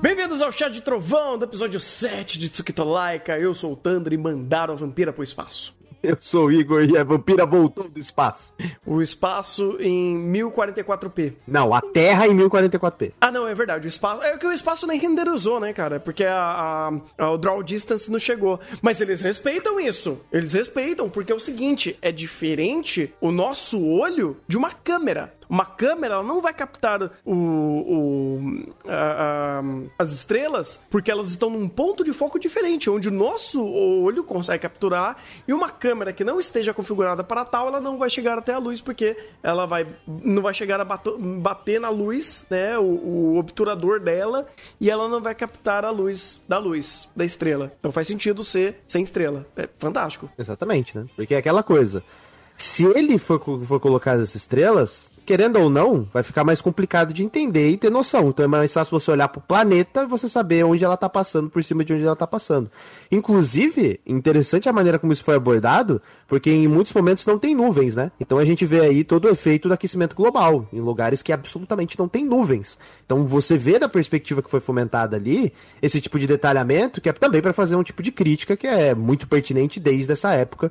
Bem-vindos ao Chat de Trovão do episódio 7 de Tsukito Laika. Eu sou o Thunder e mandaram a vampira pro espaço. Eu sou o Igor e a vampira voltou do espaço. O espaço em 1044p. Não, a Terra em 1044p. Ah, não, é verdade. O espaço. É que o espaço nem renderizou, né, cara? Porque a, a- a- o draw distance não chegou. Mas eles respeitam isso. Eles respeitam, porque é o seguinte: é diferente o nosso olho de uma câmera. Uma câmera ela não vai captar o, o- a- a- as estrelas porque elas estão num ponto de foco diferente, onde o nosso olho consegue capturar e uma câmera que não esteja configurada para tal, ela não vai chegar até a luz porque ela vai não vai chegar a bato- bater na luz, né, o, o obturador dela e ela não vai captar a luz da luz da estrela. Então faz sentido ser sem estrela. É fantástico. Exatamente, né? Porque é aquela coisa. Se ele for, for colocar as estrelas, querendo ou não, vai ficar mais complicado de entender e ter noção. Então é mais fácil você olhar pro planeta e você saber onde ela tá passando, por cima de onde ela tá passando. Inclusive, interessante a maneira como isso foi abordado, porque em muitos momentos não tem nuvens, né? Então a gente vê aí todo o efeito do aquecimento global, em lugares que absolutamente não tem nuvens. Então você vê da perspectiva que foi fomentada ali, esse tipo de detalhamento, que é também para fazer um tipo de crítica que é muito pertinente desde essa época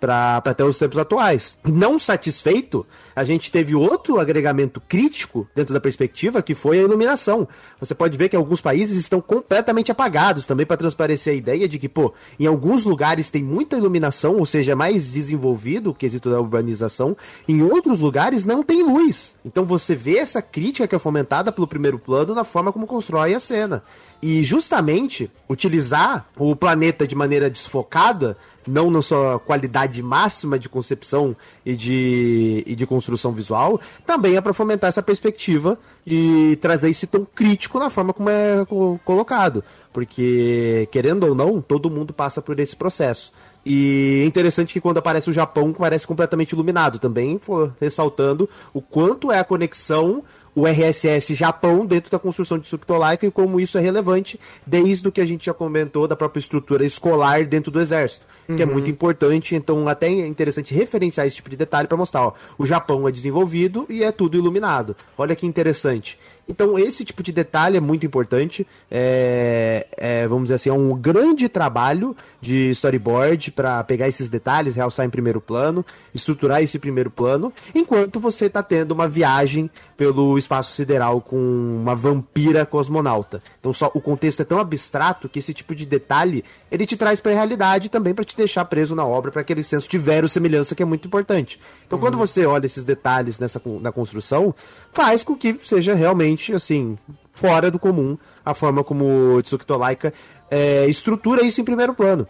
para até os tempos atuais. Não satisfeito, a gente teve outro agregamento crítico dentro da perspectiva, que foi a iluminação. Você pode ver que alguns países estão completamente apagados, também para transparecer a ideia de que, pô, em alguns lugares tem muita iluminação, ou seja, é mais desenvolvido o quesito da urbanização, em outros lugares não tem luz. Então você vê essa crítica que é fomentada pelo primeiro plano na forma como constrói a cena. E justamente utilizar o planeta de maneira desfocada, não na sua qualidade máxima de concepção e de, e de construção visual, também é para fomentar essa perspectiva e trazer esse tom crítico na forma como é co- colocado. Porque, querendo ou não, todo mundo passa por esse processo. E é interessante que quando aparece o Japão, parece completamente iluminado também, ressaltando o quanto é a conexão o RSS Japão dentro da construção de Suctolaika e como isso é relevante desde o que a gente já comentou da própria estrutura escolar dentro do exército, que é muito importante, então até é interessante referenciar esse tipo de detalhe para mostrar, ó, o Japão é desenvolvido e é tudo iluminado. Olha que interessante. Então esse tipo de detalhe é muito importante, é, é, vamos dizer assim, é um grande trabalho de storyboard para pegar esses detalhes, realçar em primeiro plano, estruturar esse primeiro plano, enquanto você está tendo uma viagem pelo espaço sideral com uma vampira cosmonauta. Então só o contexto é tão abstrato que esse tipo de detalhe ele te traz para a realidade também para te deixar preso na obra, para aquele senso de verossimilhança que é muito importante. Então quando você olha esses detalhes nessa na construção, faz com que seja realmente assim fora do comum a forma como o Tsukito Laika é, estrutura isso em primeiro plano.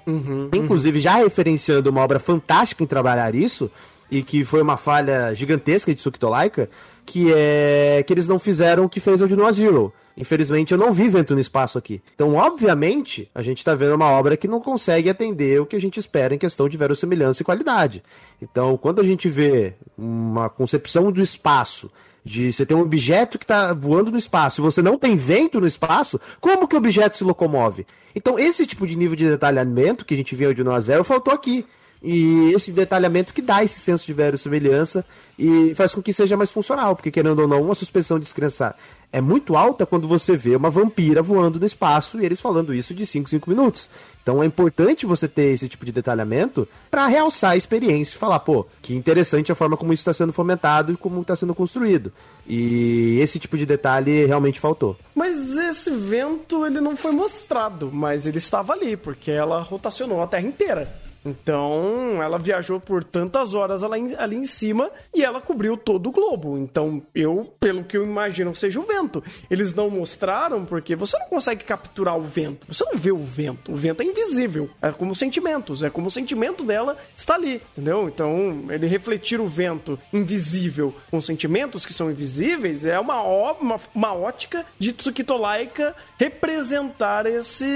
Inclusive, já referenciando uma obra fantástica em trabalhar isso, e que foi uma falha gigantesca de Tsukito Laika, que é que eles não fizeram o que fez o de Noah Zero. Infelizmente, eu não vi vento no espaço aqui. Então, obviamente, a gente tá vendo uma obra que não consegue atender o que a gente espera em questão de verossimilhança e qualidade. Então, quando a gente vê uma concepção do espaço de você ter um objeto que está voando no espaço e você não tem vento no espaço, como que o objeto se locomove? Então, esse tipo de nível de detalhamento que a gente viu de Noah Zero faltou aqui. E esse detalhamento que dá esse senso de verossimilhança e faz com que seja mais funcional, porque querendo ou não, uma suspensão de descrença é muito alta quando você vê uma vampira voando no espaço e eles falando isso de 5 5 minutos. Então é importante você ter esse tipo de detalhamento para realçar a experiência e falar, pô, que interessante a forma como isso está sendo fomentado e como está sendo construído. E esse tipo de detalhe realmente faltou. Mas esse vento ele não foi mostrado, mas ele estava ali, porque ela rotacionou a Terra inteira. Então, ela viajou por tantas horas ali ali em cima e ela cobriu todo o globo. Então, eu, pelo que eu imagino, seja o vento. Eles não mostraram porque você não consegue capturar o vento. Você não vê o vento. O vento é invisível. É como sentimentos. É como o sentimento dela está ali, entendeu? Então, ele refletir o vento invisível com sentimentos que são invisíveis é uma, uma, uma ótica de Tsukito Laika representar esse,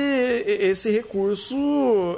esse recurso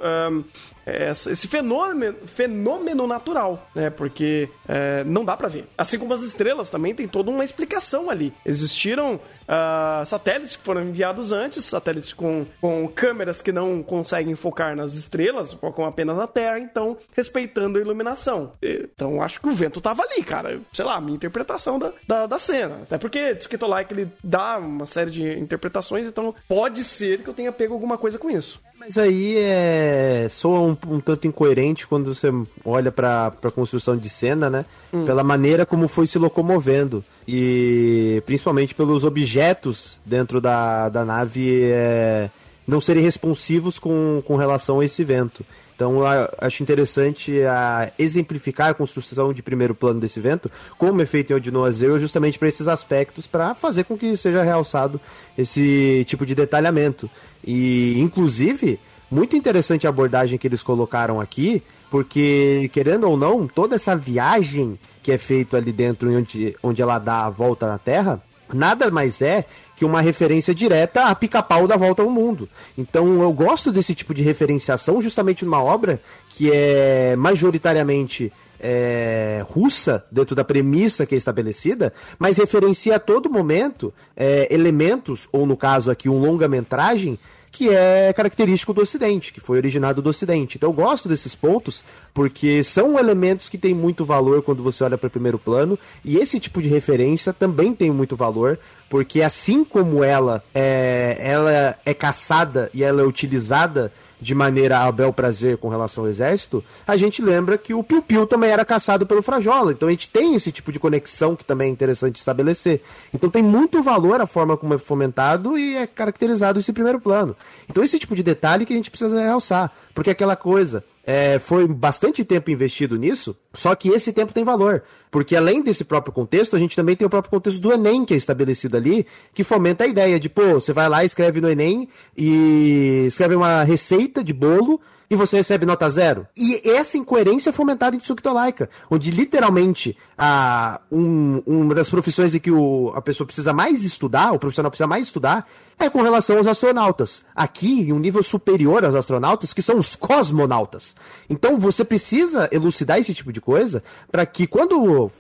ahn, esse fenômeno, fenômeno natural, né? Porque é, não dá para ver. Assim como as estrelas também tem toda uma explicação ali. Existiram uh, satélites que foram enviados antes, satélites com, com câmeras que não conseguem focar nas estrelas, focam apenas na Terra, então respeitando a iluminação. Então acho que o vento tava ali, cara. Sei lá, minha interpretação da, da, da cena. Até porque Tsukito Like ele dá uma série de interpretações, então pode ser que eu tenha pego alguma coisa com isso. Mas aí é. soa um, um tanto incoerente quando você olha pra, pra construção de cena, né? Hum. Pela maneira como foi se locomovendo. E principalmente pelos objetos dentro da, da nave é, não serem responsivos com, com relação a esse vento. Então acho interessante a exemplificar a construção de primeiro plano desse vento, como é feito em Odino Azeu, justamente para esses aspectos, para fazer com que seja realçado esse tipo de detalhamento. E, inclusive, muito interessante a abordagem que eles colocaram aqui, porque, querendo ou não, toda essa viagem que é feita ali dentro, onde, onde ela dá a volta na Terra, nada mais é que uma referência direta a pica-pau da volta ao mundo. Então eu gosto desse tipo de referenciação justamente numa obra que é majoritariamente é, russa dentro da premissa que é estabelecida, mas referencia a todo momento é, elementos, ou no caso aqui um longa-metragem, que é característico do Ocidente, que foi originado do Ocidente. Então eu gosto desses pontos porque são elementos que têm muito valor quando você olha para o primeiro plano e esse tipo de referência também tem muito valor porque assim como ela é, ela é caçada e ela é utilizada de maneira a bel prazer com relação ao exército, a gente lembra que o Piu Piu também era caçado pelo Frajola. Então a gente tem esse tipo de conexão que também é interessante estabelecer. Então tem muito valor a forma como é fomentado e é caracterizado esse primeiro plano. Então esse tipo de detalhe que a gente precisa realçar. Porque é aquela coisa, é, foi bastante tempo investido nisso, só que esse tempo tem valor. Porque além desse próprio contexto, a gente também tem o próprio contexto do Enem, que é estabelecido ali, que fomenta a ideia de, pô, você vai lá, escreve no Enem e escreve uma receita de bolo e você recebe nota zero. E essa incoerência é fomentada em Tsukito Laika, onde literalmente a, um, uma das profissões em que o, a pessoa precisa mais estudar, o profissional precisa mais estudar, é com relação aos astronautas. Aqui, em um nível superior aos astronautas, que são os cosmonautas. Então, você precisa elucidar esse tipo de coisa para que quando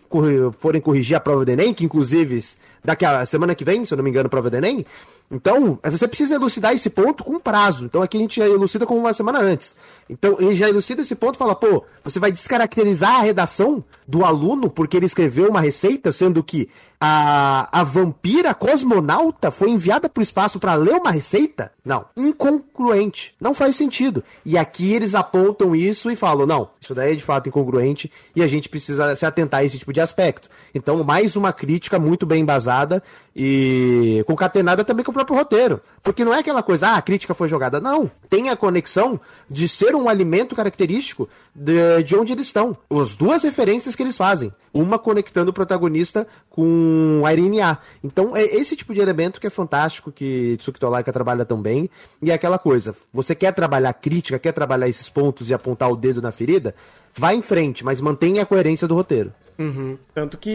forem corrigir a prova do Enem, que inclusive daqui a semana que vem, se eu não me engano, prova do Enem, então, você precisa elucidar esse ponto com prazo. Então, aqui a gente já elucida como uma semana antes. Então, ele já elucida esse ponto e fala, pô, você vai descaracterizar a redação do aluno porque ele escreveu uma receita, sendo que a, a vampira cosmonauta foi enviada para o espaço para ler uma receita? Não. Incongruente. Não faz sentido. E aqui eles apontam isso e falam: não, isso daí é de fato incongruente e a gente precisa se atentar a esse tipo de aspecto. Então, mais uma crítica muito bem embasada e concatenada também com o próprio roteiro. Porque não é aquela coisa, ah, a crítica foi jogada. Não. Tem a conexão de ser um alimento característico de, de onde eles estão. As duas referências que eles fazem. Uma conectando o protagonista com a Irene A. Então, é esse tipo de elemento que é fantástico, que Tsukito Laika trabalha tão bem. E é aquela coisa, você quer trabalhar crítica, quer trabalhar esses pontos e apontar o dedo na ferida? Vá em frente, mas mantenha a coerência do roteiro. Uhum. Tanto que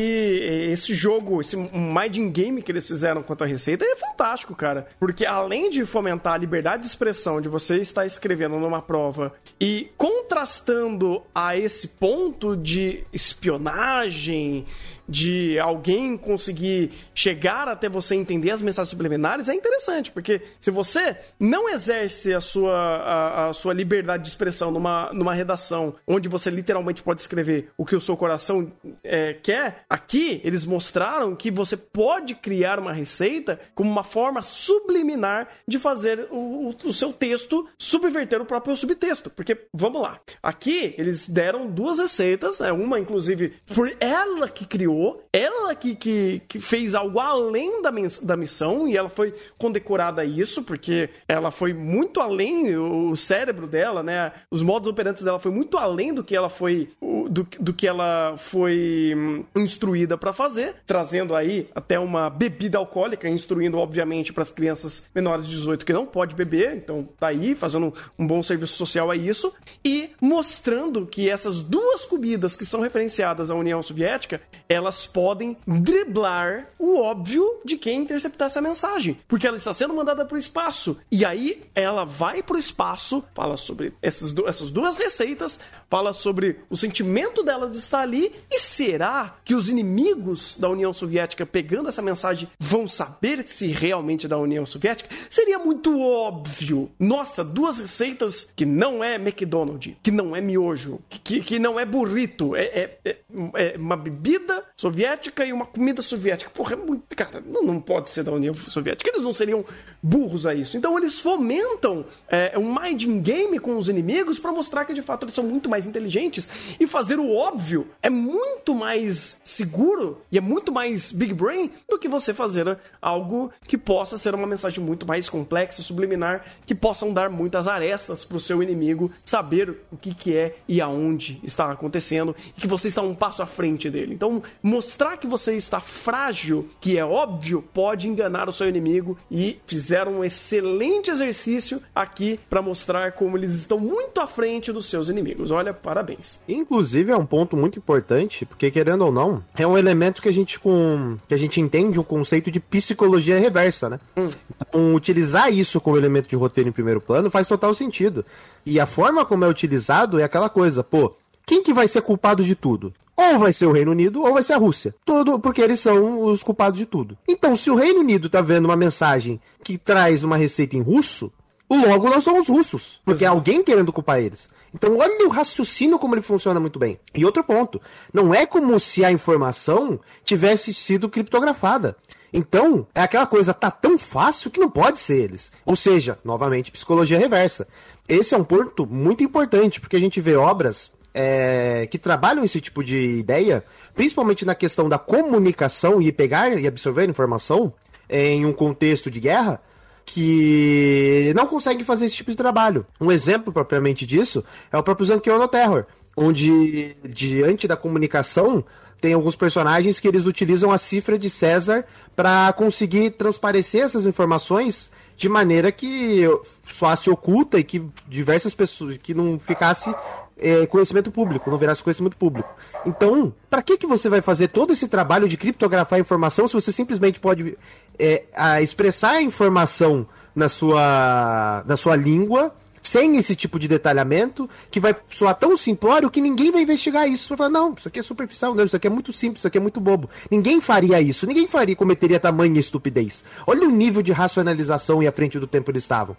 esse jogo, esse minding game que eles fizeram quanto à receita é fantástico, cara. Porque além de fomentar a liberdade de expressão de você estar escrevendo numa prova e contrastando a esse ponto de espionagem, de alguém conseguir chegar até você entender as mensagens subliminares é interessante, porque se você não exerce a sua, a, a, sua liberdade de expressão numa, numa redação onde você literalmente pode escrever o que o seu coração é, quer, aqui eles mostraram que você pode criar uma receita como uma forma subliminar de fazer o, o, o seu texto subverter o próprio subtexto. Porque, vamos lá, aqui eles deram duas receitas, né? uma inclusive foi ela que criou ela que, que, que fez algo além da, da missão e ela foi condecorada a isso, porque ela foi muito além, o cérebro dela, né? Os modos operantes dela foi muito além do que ela foi do, do que ela foi hum, instruída para fazer, trazendo aí até uma bebida alcoólica, instruindo obviamente para as crianças menores de 18 que não pode beber, então tá aí fazendo um bom serviço social a isso e mostrando que essas duas comidas que são referenciadas à União Soviética, elas elas podem driblar o óbvio de quem interceptar essa mensagem, porque ela está sendo mandada para o espaço. E aí ela vai para o espaço, fala sobre essas, essas duas receitas, fala sobre o sentimento dela de estar ali. E será que os inimigos da União Soviética pegando essa mensagem vão saber se realmente é da União Soviética? Seria muito óbvio. Nossa, duas receitas que não é McDonald's, que não é miojo, que, que não é burrito, é, é, é, é uma bebida soviética e uma comida soviética. Porra, é muito. Cara, não, não pode ser da União Soviética. Eles não seriam burros a isso. Então eles fomentam é, um minding game com os inimigos para mostrar que de fato eles são muito mais mais inteligentes e fazer o óbvio é muito mais seguro e é muito mais big brain do que você fazer algo que possa ser uma mensagem muito mais complexa, subliminar, que possam dar muitas arestas para o seu inimigo saber o que, que é e aonde está acontecendo e que você está um passo à frente dele. Então, mostrar que você está frágil, que é óbvio, pode enganar o seu inimigo e fizeram um excelente exercício aqui para mostrar como eles estão muito à frente dos seus inimigos. Olha, parabéns. Inclusive é um ponto muito importante, porque querendo ou não, é um elemento que a gente com que a gente entende o um conceito de psicologia reversa, né? Hum. Então, utilizar isso como elemento de roteiro em primeiro plano faz total sentido. E a forma como é utilizado é aquela coisa, pô, quem que vai ser culpado de tudo? Ou vai ser o Reino Unido ou vai ser a Rússia. Tudo porque eles são os culpados de tudo. Então, se o Reino Unido tá vendo uma mensagem que traz uma receita em russo, logo nós somos russos. Porque Exato. é alguém querendo culpar eles. Então, olha o raciocínio como ele funciona muito bem. E outro ponto, não é como se a informação tivesse sido criptografada. Então, é aquela coisa, tá tão fácil que não pode ser eles. Ou seja, novamente, psicologia reversa. Esse é um ponto muito importante, porque a gente vê obras é, que trabalham esse tipo de ideia, principalmente na questão da comunicação e pegar e absorver informação em um contexto de guerra, que não conseguem fazer esse tipo de trabalho. Um exemplo propriamente disso é o próprio Zankiona Terror, onde diante da comunicação tem alguns personagens que eles utilizam a cifra de César para conseguir transparecer essas informações de maneira que soasse oculta e que diversas pessoas que não ficasse é, conhecimento público, não virasse conhecimento público. Então, para que, que você vai fazer todo esse trabalho de criptografar a informação se você simplesmente pode é, a expressar a informação na sua, na sua língua sem esse tipo de detalhamento, que vai soar tão simplório que ninguém vai investigar isso. Vai falar, não, isso aqui é superficial, não, isso aqui é muito simples, isso aqui é muito bobo. Ninguém faria isso, ninguém faria, cometeria tamanha estupidez. Olha o nível de racionalização e à frente do tempo eles estavam.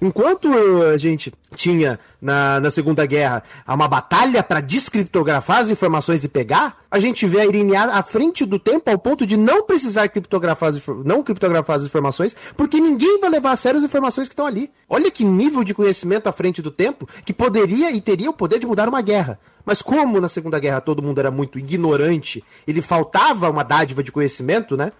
Enquanto a gente tinha na, na Segunda Guerra uma batalha para descriptografar as informações e pegar, a gente vê a Irinear à frente do tempo ao ponto de não precisar criptografar as, não criptografar as informações, porque ninguém vai levar a sério as informações que estão ali. Olha que nível de conhecimento à frente do tempo que poderia e teria o poder de mudar uma guerra. Mas como na Segunda Guerra todo mundo era muito ignorante, ele faltava uma dádiva de conhecimento, né?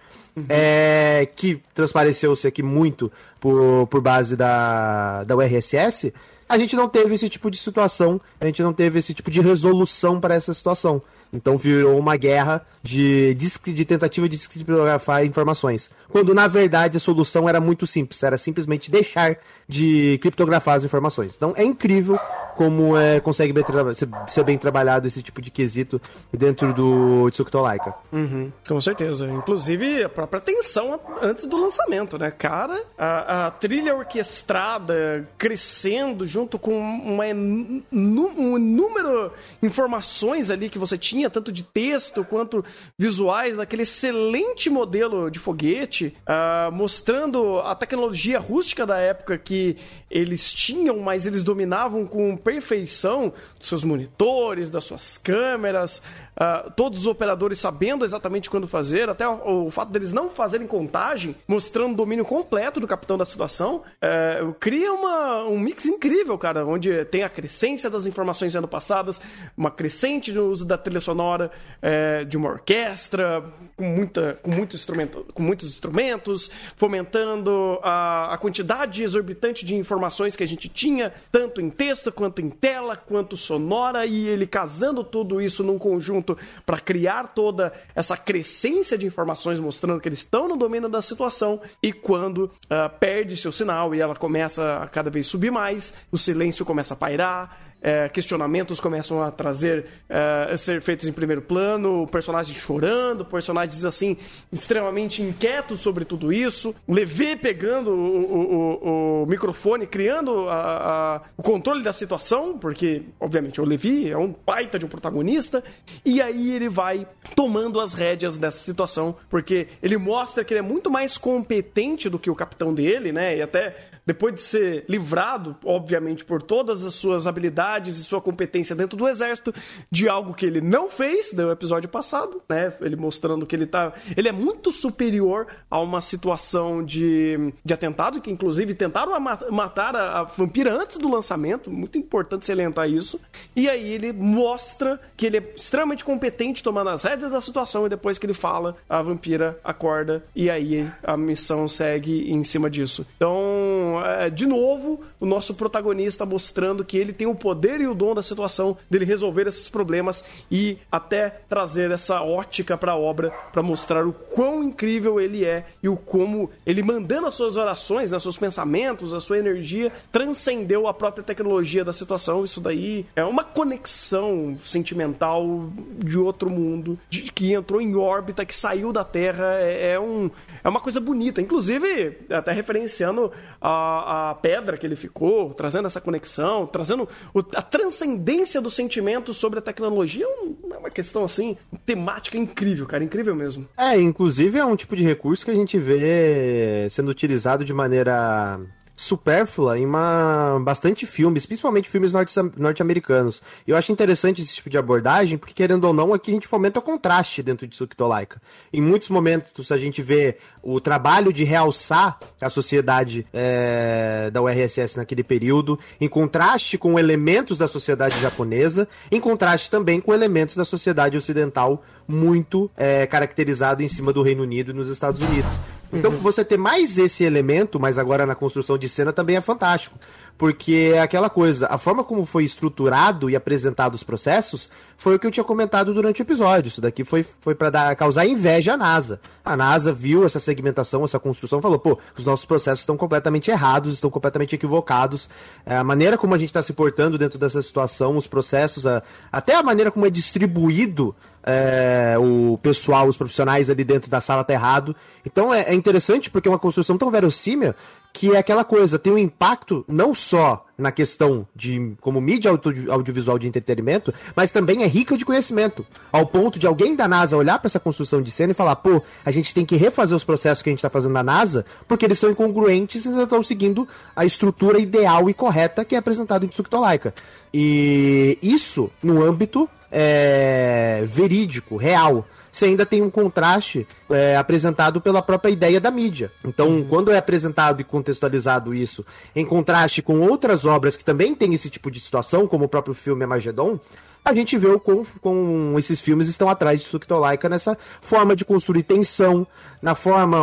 É, que transpareceu-se aqui muito por, por base da, da URSS, a gente não teve esse tipo de situação, a gente não teve esse tipo de resolução para essa situação. Então virou uma guerra de, de tentativa de descriptografar informações. Quando na verdade a solução era muito simples, era simplesmente deixar de criptografar as informações. Então é incrível como é, consegue bem ser, ser, bem trabalhado esse tipo de quesito dentro do Tsukuto Laika. Uhum, com certeza. Inclusive a própria tensão antes do lançamento, né? Cara, a, a trilha orquestrada crescendo junto com uma, um número de informações ali que você tinha, tanto de texto quanto visuais, daquele excelente modelo de foguete, uh, mostrando a tecnologia rústica da época que eles tinham, mas eles dominavam com perfeição dos seus monitores, das suas câmeras, uh, todos os operadores sabendo exatamente quando fazer, até o, o, fato deles não fazerem contagem, mostrando o domínio completo do capitão da situação, uh, cria uma, um mix incrível, cara, onde tem a crescência das informações sendo passadas, uma crescente no uso da trilha sonora, uh, de uma orquestra, com, muita, com, muito instrumento, com muitos instrumentos, fomentando a, a quantidade exorbitante de informações que a gente tinha, tanto em texto, quanto em tela, quanto sonora, e ele casando tudo isso num conjunto para criar toda essa crescência de informações mostrando que eles estão no domínio da situação e quando uh, perde seu sinal e ela começa a cada vez subir mais, o silêncio começa a pairar é, questionamentos começam a trazer, é, ser feitos em primeiro plano, personagens chorando, personagens assim, extremamente inquietos sobre tudo isso, Levi pegando o, o, o, microfone, criando a, a, o controle da situação, porque, obviamente, o Levi é um baita de um protagonista, e aí ele vai tomando as rédeas dessa situação, porque ele mostra que ele é muito mais competente do que o capitão dele, né? E até depois de ser livrado, obviamente, por todas as suas habilidades e sua competência dentro do exército, de algo que ele não fez no episódio passado, né? Ele mostrando que ele tá. Ele é muito superior a uma situação de, de atentado, que inclusive tentaram matar a, a vampira antes do lançamento, muito importante salientar isso. E aí ele mostra que ele é extremamente competente tomando as rédeas da situação, e depois que ele fala, a vampira acorda, e aí a missão segue em cima disso. Então é, de novo, o nosso protagonista mostrando que ele tem o poder e o dom da situação dele resolver esses problemas e até trazer essa ótica para a obra para mostrar o quão incrível ele é e o como ele mandando as suas orações, né, seus pensamentos, a sua energia transcendeu a própria tecnologia da situação. Isso daí é uma conexão sentimental de outro mundo, de, que entrou em órbita, que saiu da Terra. É, é, um, é uma coisa bonita. Inclusive, até referenciando a a, pedra que ele ficou, trazendo essa conexão, trazendo o, a transcendência do sentimento sobre a tecnologia, é, é uma questão assim, temática incrível, cara, incrível mesmo. É, inclusive é um tipo de recurso que a gente vê sendo utilizado de maneira supérflua em uma, bastante filmes, principalmente filmes norte-americanos. E eu acho interessante esse tipo de abordagem, porque querendo ou não, aqui a gente fomenta o contraste dentro de Sukitolaika. Em muitos momentos a gente vê o trabalho de realçar a sociedade é, da URSS naquele período, em contraste com elementos da sociedade japonesa, em contraste também com elementos da sociedade ocidental muito é, caracterizado em cima do Reino Unido e nos Estados Unidos. Então, uhum. você ter mais esse elemento, mas agora na construção de cena também é fantástico. Porque é aquela coisa, a forma como foi estruturado e apresentado os processos foi o que eu tinha comentado durante o episódio. Isso daqui foi, foi para causar inveja à NASA. A NASA viu essa segmentação, essa construção, falou: pô, os nossos processos estão completamente errados, estão completamente equivocados. É, a maneira como a gente está se portando dentro dessa situação, os processos, a, até a maneira como é distribuído é, o pessoal, os profissionais ali dentro da sala tá errado. Então é, é interessante porque é uma construção tão verossímil que é aquela coisa, tem um impacto não só na questão de como mídia audio, audiovisual de entretenimento, mas também é rica de conhecimento, ao ponto de alguém da NASA olhar para essa construção de cena e falar, pô, a gente tem que refazer os processos que a gente está fazendo na NASA, porque eles são incongruentes e não estão seguindo a estrutura ideal e correta que é apresentado em Tsukitolaika. E isso no âmbito é, verídico, real você ainda tem um contraste é, apresentado pela própria ideia da mídia. Então, uhum. quando é apresentado e contextualizado isso em contraste com outras obras que também têm esse tipo de situação, como o próprio filme Amagedon, a gente vê o como, como esses filmes estão atrás de Sukitolaika nessa forma de construir tensão, na forma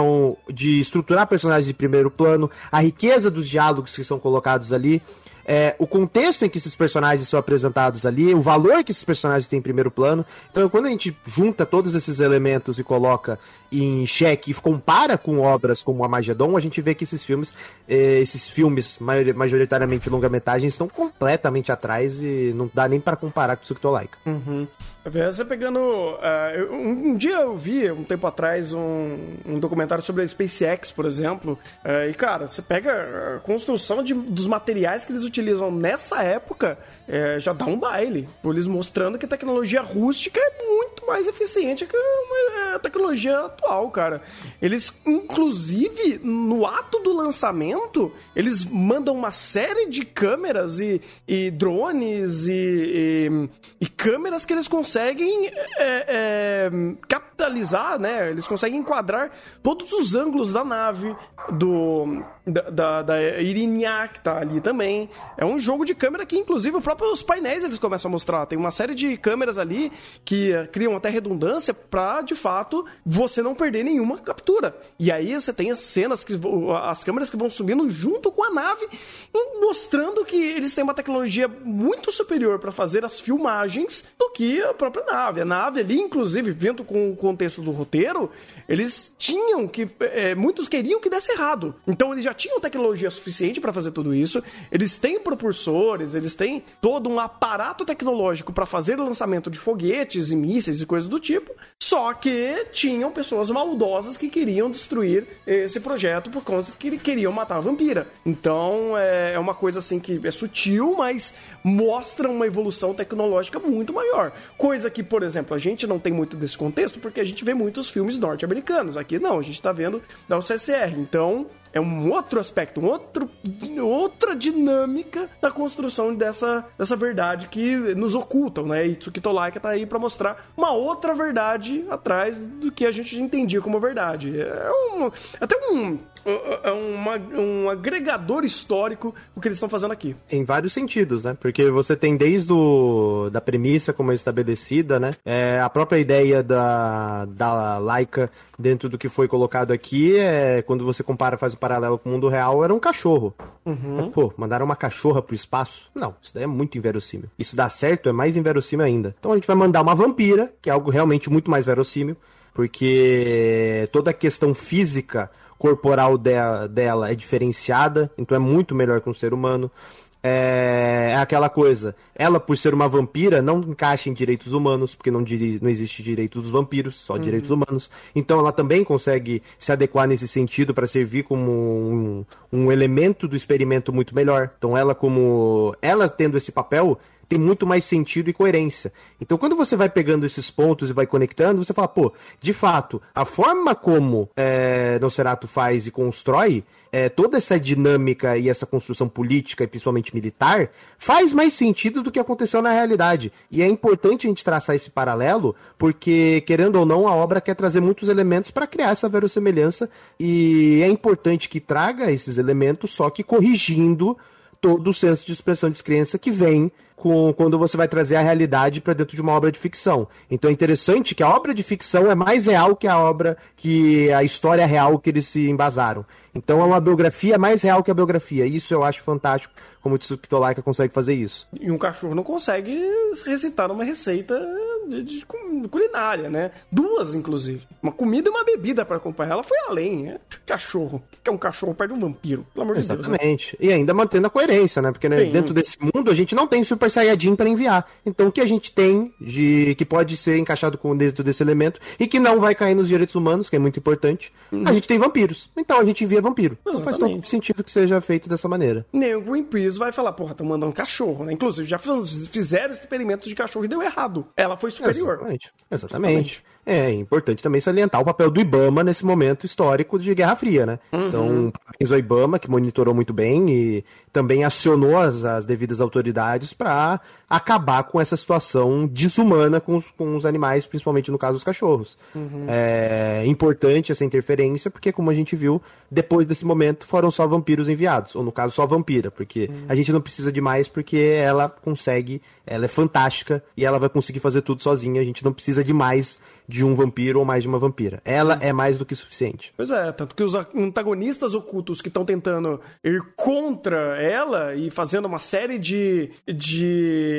de estruturar personagens de primeiro plano, a riqueza dos diálogos que são colocados ali é, o contexto em que esses personagens são apresentados ali, o valor que esses personagens têm em primeiro plano. Então, quando a gente junta todos esses elementos e coloca em xeque e compara com obras como a Magedon, a gente vê que esses filmes, eh, esses filmes majoritariamente longa-metragem, estão completamente atrás e não dá nem para comparar com o Tsukitolaika. Uhum. Você pegando. Uh, um, um, dia eu vi, um tempo atrás, um, um documentário sobre a SpaceX, por exemplo. Uh, e, cara, você pega a construção de, dos materiais que eles utilizam nessa época, uh, já dá um baile. Eles mostrando que a tecnologia rústica é muito mais eficiente que a tecnologia atual, cara. Eles, inclusive, no ato do lançamento, eles mandam uma série de câmeras e, e drones e, e, e câmeras que eles conseguem é, é, capitalizar, né? Eles conseguem enquadrar todos os ângulos da nave, do da, da, da Irinia, que tá ali também. É um jogo de câmera que, inclusive, os próprios painéis eles começam a mostrar. Tem uma série de câmeras ali que criam até redundância pra, de fato, você não perder nenhuma captura. E aí você tem as cenas, que as câmeras que vão subindo junto com a nave, mostrando que eles têm uma tecnologia muito superior para fazer as filmagens do que a própria nave. A nave ali, inclusive, vindo com, com contexto do roteiro, eles tinham que. É, muitos queriam que desse errado. Então eles já tinham tecnologia suficiente para fazer tudo isso. Eles têm propulsores, eles têm todo um aparato tecnológico para fazer o lançamento de foguetes e mísseis e coisas do tipo. Só que tinham pessoas maldosas que queriam destruir esse projeto por causa que queriam matar a vampira. Então é, é uma coisa assim que é sutil, mas mostra uma evolução tecnológica muito maior. Coisa que, por exemplo, a gente não tem muito desse contexto porque a gente vê muitos filmes norte-americanos. Aqui não, a gente tá vendo da UCSR. Então, é um outro aspecto, um outro, outra dinâmica da construção dessa, dessa verdade que nos ocultam, né? E Tsukito Laika tá aí para mostrar uma outra verdade atrás do que a gente entendia como verdade. É um, até um, é uma, um agregador histórico o que eles estão fazendo aqui. Em vários sentidos, né? Porque você tem desde o, da premissa como é estabelecida, né? É, a própria ideia da, da Laika dentro do que foi colocado aqui é quando você compara, faz paralelo com o mundo real, era um cachorro. Uhum. Mas, pô, mandaram uma cachorra pro espaço? Não, isso daí é muito inverossímil. Isso dá certo, é mais inverossímil ainda. Então a gente vai mandar uma vampira, que é algo realmente muito mais verossímil, porque toda a questão física corporal dela, dela é diferenciada, então é muito melhor que um ser humano. É, é, aquela coisa. Ela, por ser uma vampira, não encaixa em direitos humanos, porque não, não existe direito dos vampiros, só uhum. direitos humanos. Então ela também consegue se adequar nesse sentido para servir como um, um elemento do experimento muito melhor. Então ela, como. Ela tendo esse papel, tem muito mais sentido e coerência. Então, quando você vai pegando esses pontos e vai conectando, você fala, pô, de fato, a forma como é, Nosferatu faz e constrói é, toda essa dinâmica e essa construção política e principalmente militar faz mais sentido do que aconteceu na realidade. E é importante a gente traçar esse paralelo, porque, querendo ou não, a obra quer trazer muitos elementos para criar essa verossemelhança e é importante que traga esses elementos, só que corrigindo todo o senso de expressão de descrença que vem com, quando você vai trazer a realidade para dentro de uma obra de ficção. Então é interessante que a obra de ficção é mais real que a obra, que a história real que eles se embasaram. Então é uma biografia mais real que a biografia. Isso eu acho fantástico, como o Tsuki Laika consegue fazer isso. E um cachorro não consegue recitar uma receita de, de, culinária, né? Duas, inclusive. Uma comida e uma bebida para acompanhar. Ela foi além, né? Cachorro. O que é um cachorro perto de um vampiro? Pelo amor Exatamente. de Deus. Exatamente. Né? E ainda mantendo a coerência, né? Porque né, dentro desse mundo a gente não tem Super Saiyajin para enviar. Então o que a gente tem de que pode ser encaixado com dentro desse elemento e que não vai cair nos direitos humanos, que é muito importante, uhum. a gente tem vampiros. Então a gente envia vampiro. Exatamente. Não faz todo sentido que seja feito dessa maneira. Nem o Greenpeace vai falar, porra, tá mandando um cachorro, né? Inclusive, já fizeram experimentos de cachorro e deu errado. Ela foi superior. Exatamente. Exatamente. É importante também salientar o papel do IBAMA nesse momento histórico de Guerra Fria, né? Uhum. Então, parabéns ao IBAMA, que monitorou muito bem e também acionou as, as devidas autoridades para acabar com essa situação desumana com os, com os animais, principalmente no caso dos cachorros. Uhum. É importante essa interferência, porque, como a gente viu, depois desse momento foram só vampiros enviados, ou no caso só vampira, porque uhum. a gente não precisa de mais, porque ela consegue, ela é fantástica e ela vai conseguir fazer tudo sozinha, a gente não precisa de mais de um vampiro ou mais de uma vampira. Ela é mais do que suficiente. Pois é, tanto que os antagonistas ocultos que estão tentando ir contra ela e fazendo uma série de, de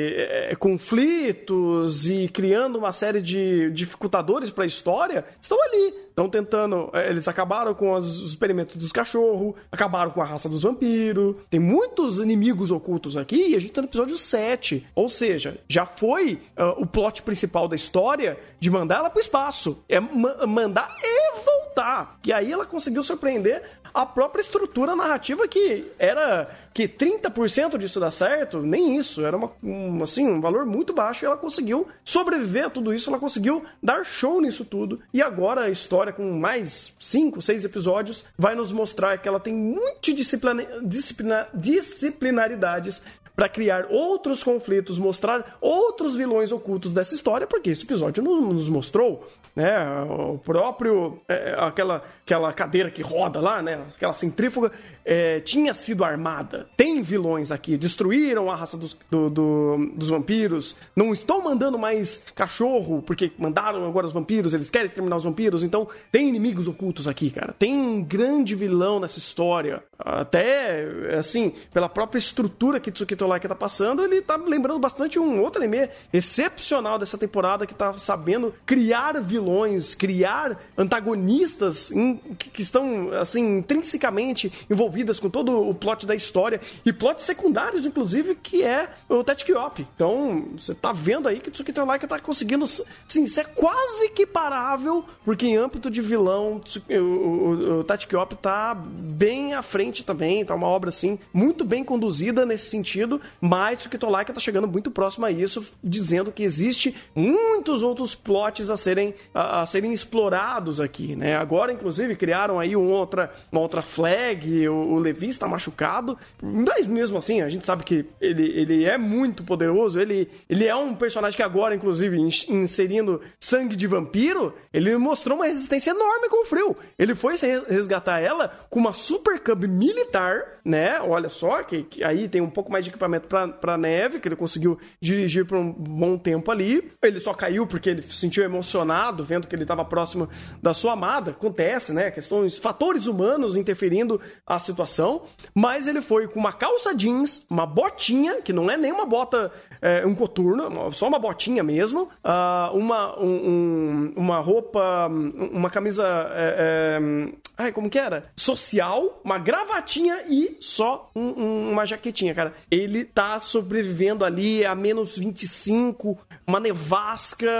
é, conflitos e criando uma série de dificultadores para a história estão ali Estão tentando. É, eles acabaram com os experimentos dos cachorros, acabaram com a raça dos vampiros. Tem muitos inimigos ocultos aqui e a gente tá no episódio 7. Ou seja, já foi uh, o plot principal da história de mandar ela pro espaço. É ma mandar e voltar. E aí ela conseguiu surpreender a própria estrutura narrativa que era que 30% disso dá certo, nem isso, era uma, um, assim, um valor muito baixo e ela conseguiu sobreviver a tudo isso, ela conseguiu dar show nisso tudo. E agora a história, com mais 5, 6 episódios, vai nos mostrar que ela tem multidisciplinaridades para criar outros conflitos, mostrar outros vilões ocultos dessa história, porque esse episódio nos mostrou, né, o próprio é, aquela aquela cadeira que roda lá, né, aquela centrífuga é, tinha sido armada. Tem vilões aqui, destruíram a raça dos, do, do, dos vampiros, não estão mandando mais cachorro porque mandaram agora os vampiros, eles querem terminar os vampiros, então tem inimigos ocultos aqui, cara. Tem um grande vilão nessa história, até assim pela própria estrutura que Tsukito Laika tá passando, ele tá lembrando bastante um outro anime excepcional dessa temporada que tá sabendo criar vilões, criar antagonistas em, que, que, estão, assim, intrinsecamente envolvidas com todo o plot da história e plots secundários, inclusive, que é o Tetsuki Então, você tá vendo aí que Tsukito Laika tá conseguindo, sim, isso é quase que parável, porque em âmbito de vilão, o, o, o Tetsuki tá bem à frente também, tá uma obra, assim, muito bem conduzida nesse sentido, mas Tsukito Laika tá chegando muito próximo a isso, dizendo que existe muitos outros plots a serem, a, a serem explorados aqui, né? Agora, inclusive, criaram aí uma outra, uma outra flag, o, o Levi está machucado, mas mesmo assim, a gente sabe que ele, ele é muito poderoso, ele, ele é um personagem que agora, inclusive, inserindo sangue de vampiro, ele mostrou uma resistência enorme com o frio. Ele foi resgatar ela com uma Super Cub militar, né? Olha só, que, que aí tem um pouco mais de equipamento pra, pra neve, que ele conseguiu dirigir por um bom tempo ali. Ele só caiu porque ele se sentiu emocionado, vendo que ele estava próximo da sua amada. Acontece, né? Questões, fatores humanos interferindo a situação. Mas ele foi com uma calça jeans, uma botinha, que não é nem uma bota, é, um coturno, só uma botinha mesmo, uh, uma, um, um, uma roupa, uma camisa. É, é, ai, como que era? Social, uma gravatinha e só um, uma jaquetinha, cara. Ele tá sobrevivendo ali a menos 25, uma nevasca,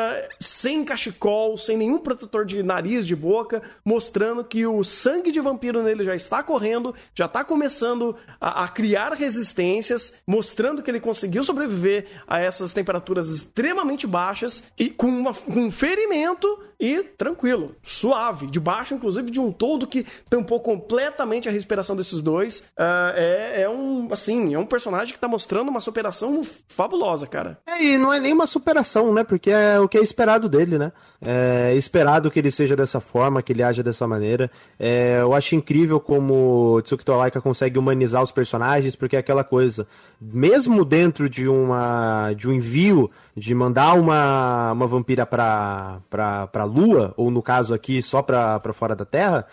sem cachecol, sem nenhum protetor de nariz, de boca, mostrando que o sangue de vampiro nele já está correndo, já está começando a, a criar resistências, mostrando que ele conseguiu sobreviver a essas temperaturas extremamente baixas e com, uma, com um ferimento e tranquilo, suave, debaixo inclusive de um todo que tampou completamente a respiração desses dois. Uh, é, é um, assim, é um personagem que tá mostrando uma superação fabulosa, cara. É, e não é nem uma superação, né? Porque é o que é esperado dele, né? É esperado que ele seja dessa forma, que ele haja dessa maneira. É, eu acho incrível como Tsukito Laika consegue humanizar os personagens, porque é aquela coisa, mesmo dentro de uma de um envio de mandar uma, uma vampira pra, pra, pra lua, ou no caso aqui só pra, pra fora da Terra,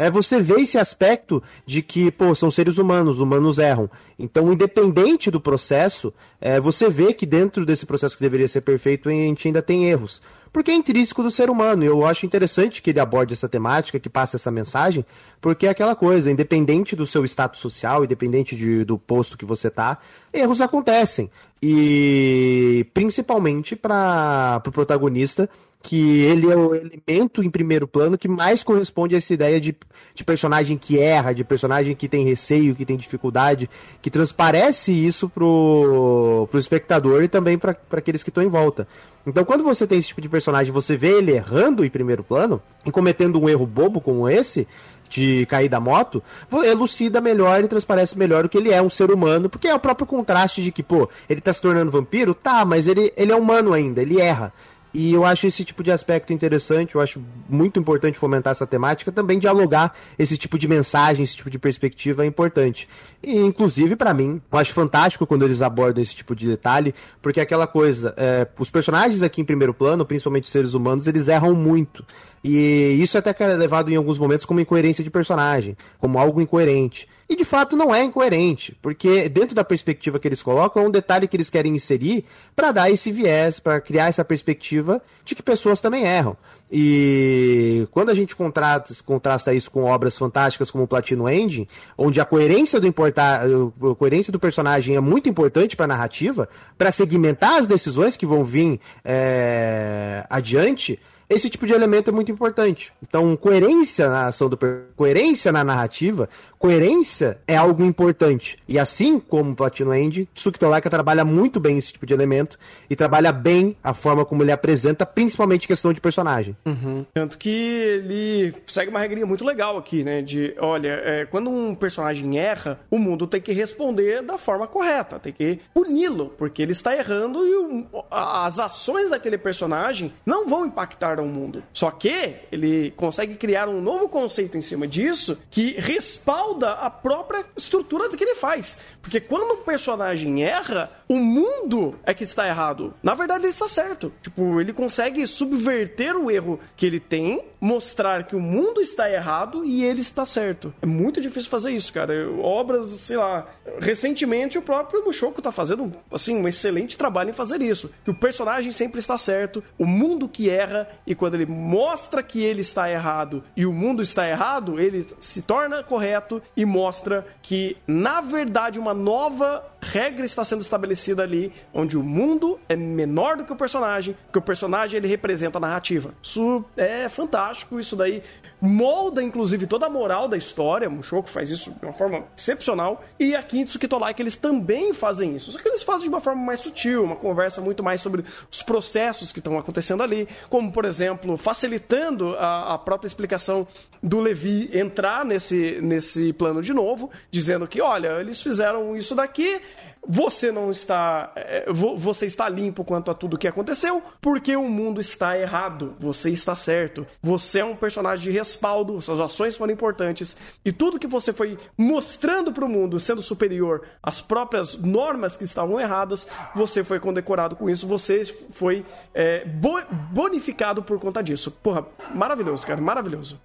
é você vê esse aspecto de que, pô, são seres humanos, humanos erram. Então, independente do processo, é, você vê que dentro desse processo que deveria ser perfeito, a gente ainda tem erros porque é intrínseco do ser humano. E eu acho interessante que ele aborde essa temática, que passe essa mensagem, porque é aquela coisa, independente do seu status social, independente de, do posto que você tá, erros acontecem. E principalmente para o pro protagonista, que ele é o elemento em primeiro plano que mais corresponde a essa ideia de, de personagem que erra, de personagem que tem receio, que tem dificuldade, que transparece isso pro, pro espectador e também para aqueles que estão em volta. Então, quando você tem esse tipo de personagem, você vê ele errando em primeiro plano e cometendo um erro bobo como esse, de cair da moto, elucida melhor e transparece melhor o que ele é, um ser humano, porque é o próprio contraste de que, pô, ele tá se tornando vampiro, tá, mas ele, ele é humano ainda, ele erra. E eu acho esse tipo de aspecto interessante, eu acho muito importante fomentar essa temática, também dialogar esse tipo de mensagem, esse tipo de perspectiva é importante. E, inclusive, para mim, eu acho fantástico quando eles abordam esse tipo de detalhe, porque é aquela coisa, é, os personagens aqui em primeiro plano, principalmente os seres humanos, eles erram muito. E isso até é levado em alguns momentos como incoerência de personagem, como algo incoerente. E de fato não é incoerente, porque dentro da perspectiva que eles colocam, é um detalhe que eles querem inserir para dar esse viés, para criar essa perspectiva de que pessoas também erram. E quando a gente contrasta, contrasta isso com obras fantásticas como o Platino Engine, onde a coerência do importar, a coerência do personagem é muito importante para a narrativa, para segmentar as decisões que vão vir é, adiante, esse tipo de elemento é muito importante. Então, coerência na ação do coerência na narrativa, coerência é algo importante. E assim como Platino End, Tsukitolaka trabalha muito bem esse tipo de elemento e trabalha bem a forma como ele apresenta, principalmente questão de personagem. Uhum. Tanto que ele segue uma regrinha muito legal aqui, né? De, olha, é, quando um personagem erra, o mundo tem que responder da forma correta, tem que puni-lo, porque ele está errando e o, as ações daquele personagem não vão impactar o mundo. Só que ele consegue criar um novo conceito em cima disso que respalda a própria estrutura que ele faz. Porque quando um personagem erra, o mundo é que está errado. Na verdade, ele está certo. Tipo, ele consegue subverter o erro que ele tem, mostrar que o mundo está errado e ele está certo. É muito difícil fazer isso, cara. Obras, sei lá, recentemente o próprio Mushoku está fazendo, assim, um excelente trabalho em fazer isso. Que o personagem sempre está certo, o mundo que erra, e quando ele mostra que ele está errado e o mundo está errado, ele se torna correto e mostra que, na verdade, uma nova regra está sendo estabelecida ali, onde o mundo é menor do que o personagem, que o personagem ele representa a narrativa. Isso é fantástico, isso daí molda inclusive toda a moral da história. Mushoku faz isso de uma forma excepcional e a Kintsuki Tolaika eles também fazem isso. Só que eles fazem de uma forma mais sutil, uma conversa muito mais sobre os processos que estão acontecendo ali, como por exemplo, facilitando a, a própria explicação do Levi entrar nesse nesse plano de novo, dizendo que, olha, eles fizeram isso daqui, você não está. é, vo- Você está limpo quanto a tudo que aconteceu, porque o mundo está errado. Você está certo. Você é um personagem de respaldo, suas ações foram importantes. E tudo que você foi mostrando para o mundo, sendo superior às próprias normas que estavam erradas, você foi condecorado com isso, você foi é, bo- bonificado por conta disso. Porra, maravilhoso, cara, maravilhoso.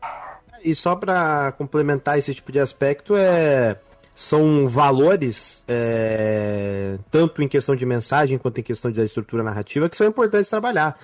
E só pra complementar esse tipo de aspecto, é são valores, é, tanto em questão de mensagem quanto em questão da estrutura narrativa, que são importantes trabalhar.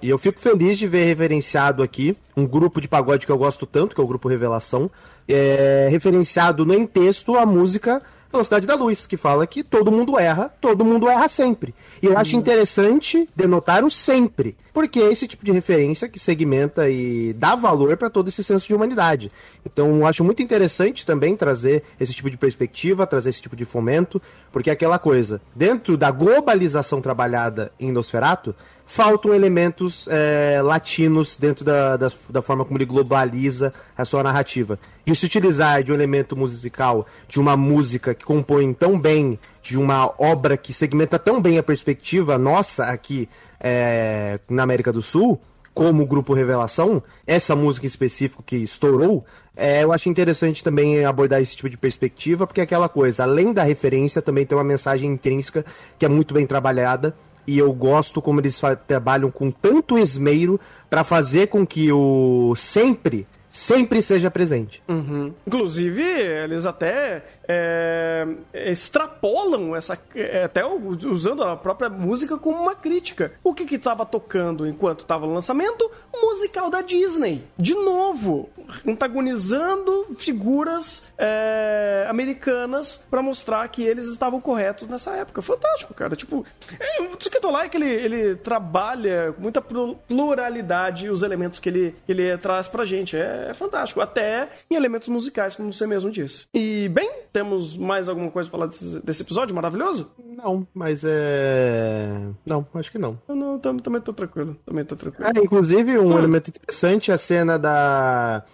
E eu fico feliz de ver referenciado aqui um grupo de pagode que eu gosto tanto, que é o Grupo Revelação, é, referenciado no em texto a música Velocidade da Luz, que fala que todo mundo erra, todo mundo erra sempre. E eu acho interessante denotar o sempre, porque é esse tipo de referência que segmenta e dá valor para todo esse senso de humanidade. Então eu acho muito interessante também trazer esse tipo de perspectiva, trazer esse tipo de fomento, porque é aquela coisa, dentro da globalização trabalhada em Nosferatu, faltam elementos é, latinos dentro da, da, da forma como ele globaliza a sua narrativa. E se utilizar de um elemento musical, de uma música que compõe tão bem, de uma obra que segmenta tão bem a perspectiva nossa aqui é, na América do Sul, como o grupo Revelação, essa música em específico que estourou, é, eu acho interessante também abordar esse tipo de perspectiva, porque é aquela coisa, além da referência, também tem uma mensagem intrínseca que é muito bem trabalhada. E eu gosto como eles trabalham com tanto esmero para fazer com que o sempre, sempre seja presente. Uhum. Inclusive, eles até é, extrapolam essa. é, até usando a própria música como uma crítica. O que que tocando enquanto tava no lançamento? Musical da Disney. De novo, antagonizando figuras é, americanas para mostrar que eles estavam corretos nessa época. Fantástico, cara. Tipo, é, o Tsuketo Like, ele, ele trabalha muita plu- pluralidade os elementos que ele, ele traz pra gente. É, é fantástico. Até em elementos musicais, como você mesmo disse. E, bem, temos mais alguma coisa pra falar desse, desse episódio maravilhoso? Não, mas é. Não, acho que não. Eu não, tam- também tô tranquilo. Também tô tranquilo. É, inclusive, um elemento interessante é a cena da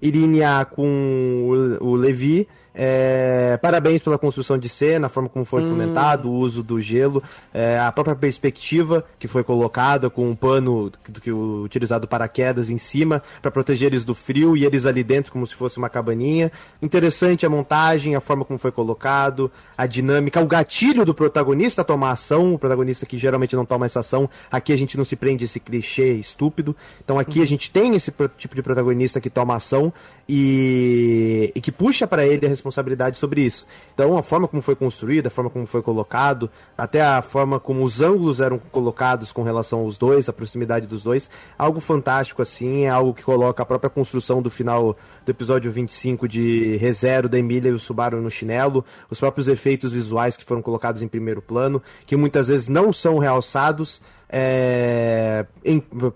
Irinia com o, o Levi. É, parabéns pela construção de cena, a forma como foi fomentado, o uso do gelo, é, a própria perspectiva que foi colocada com um pano que, que, utilizado para quedas em cima para proteger eles do frio e eles ali dentro como se fosse uma cabaninha. Interessante a montagem, a forma como foi colocado, a dinâmica, o gatilho do protagonista a tomar ação, o protagonista que geralmente não toma essa ação. Aqui a gente não se prende a esse clichê estúpido. Então aqui a gente tem esse tipo de protagonista que toma ação e, e que puxa para ele a responsabilidade sobre isso. Então a forma como foi construída, a forma como foi colocado, até a forma como os ângulos eram colocados com relação aos dois, a proximidade dos dois, algo fantástico assim, é algo que coloca a própria construção do final do episódio 25 de ReZero da Emília e o Subaru no chinelo, os próprios efeitos visuais que foram colocados em primeiro plano, que muitas vezes não são realçados é,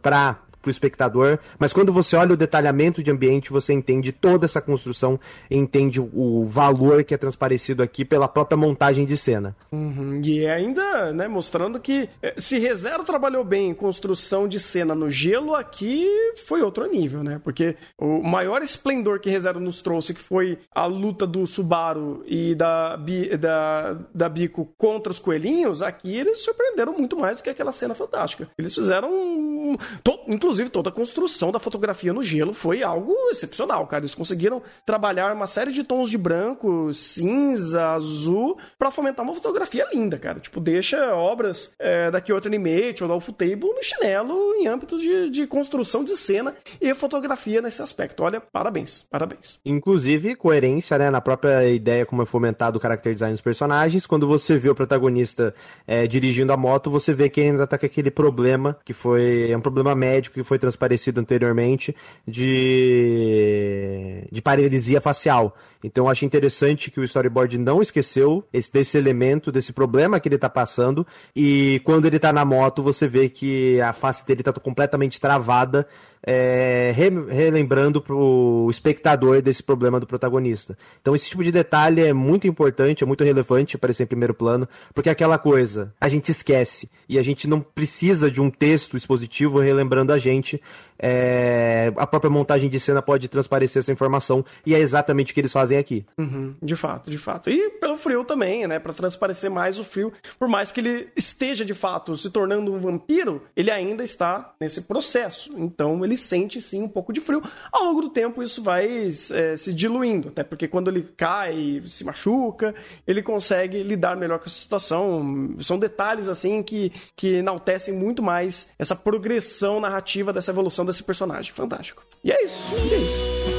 para o espectador, mas quando você olha o detalhamento de ambiente, você entende toda essa construção, entende o- valor que é transparecido aqui pela própria montagem de cena. Uhum, E ainda, né, mostrando que eh, se ReZero trabalhou bem em construção de cena no gelo, aqui foi outro nível, né? Porque o maior esplendor que ReZero nos trouxe, que foi a luta do Subaru e da, da, da Bico contra os coelhinhos, aqui eles surpreenderam muito mais do que aquela cena fantástica. Eles fizeram. um- inclusive, inclusive toda a construção da fotografia no gelo foi algo excepcional, cara. Eles conseguiram trabalhar uma série de tons de branco, cinza, azul, para fomentar uma fotografia linda, cara. Tipo, deixa obras é, da Kyoto Animate ou da Ufotable no chinelo em âmbito de, de construção de cena e fotografia nesse aspecto. Olha, parabéns, parabéns. Inclusive, coerência, né, na própria ideia como é fomentado o character design dos personagens. Quando você vê o protagonista é, dirigindo a moto, você vê que ele ainda tá com aquele problema, que foi é um problema médico que foi transparecido anteriormente, de, de paralisia facial. Então eu acho interessante que o storyboard não esqueceu esse, desse elemento, desse problema que ele tá passando. E quando ele tá na moto, você vê que a face dele tá completamente travada é, re, relembrando pro espectador desse problema do protagonista. Então esse tipo de detalhe é muito importante, é muito relevante aparecer em primeiro plano, porque é aquela coisa, a gente esquece e a gente não precisa de um texto expositivo relembrando a gente. É, a própria montagem de cena pode transparecer essa informação e é exatamente o que eles fazem aqui. Uhum, de fato, de fato. E pelo frio também, né? Para transparecer mais o frio, por mais que ele esteja de fato se tornando um vampiro, ele ainda está nesse processo. Então ele sente sim um pouco de frio. Ao longo do tempo isso vai é, se diluindo, até porque quando ele cai, se machuca, ele consegue lidar melhor com a situação. São detalhes assim que, que enaltecem muito mais essa progressão narrativa dessa evolução desse personagem. Fantástico. E é isso. E é isso.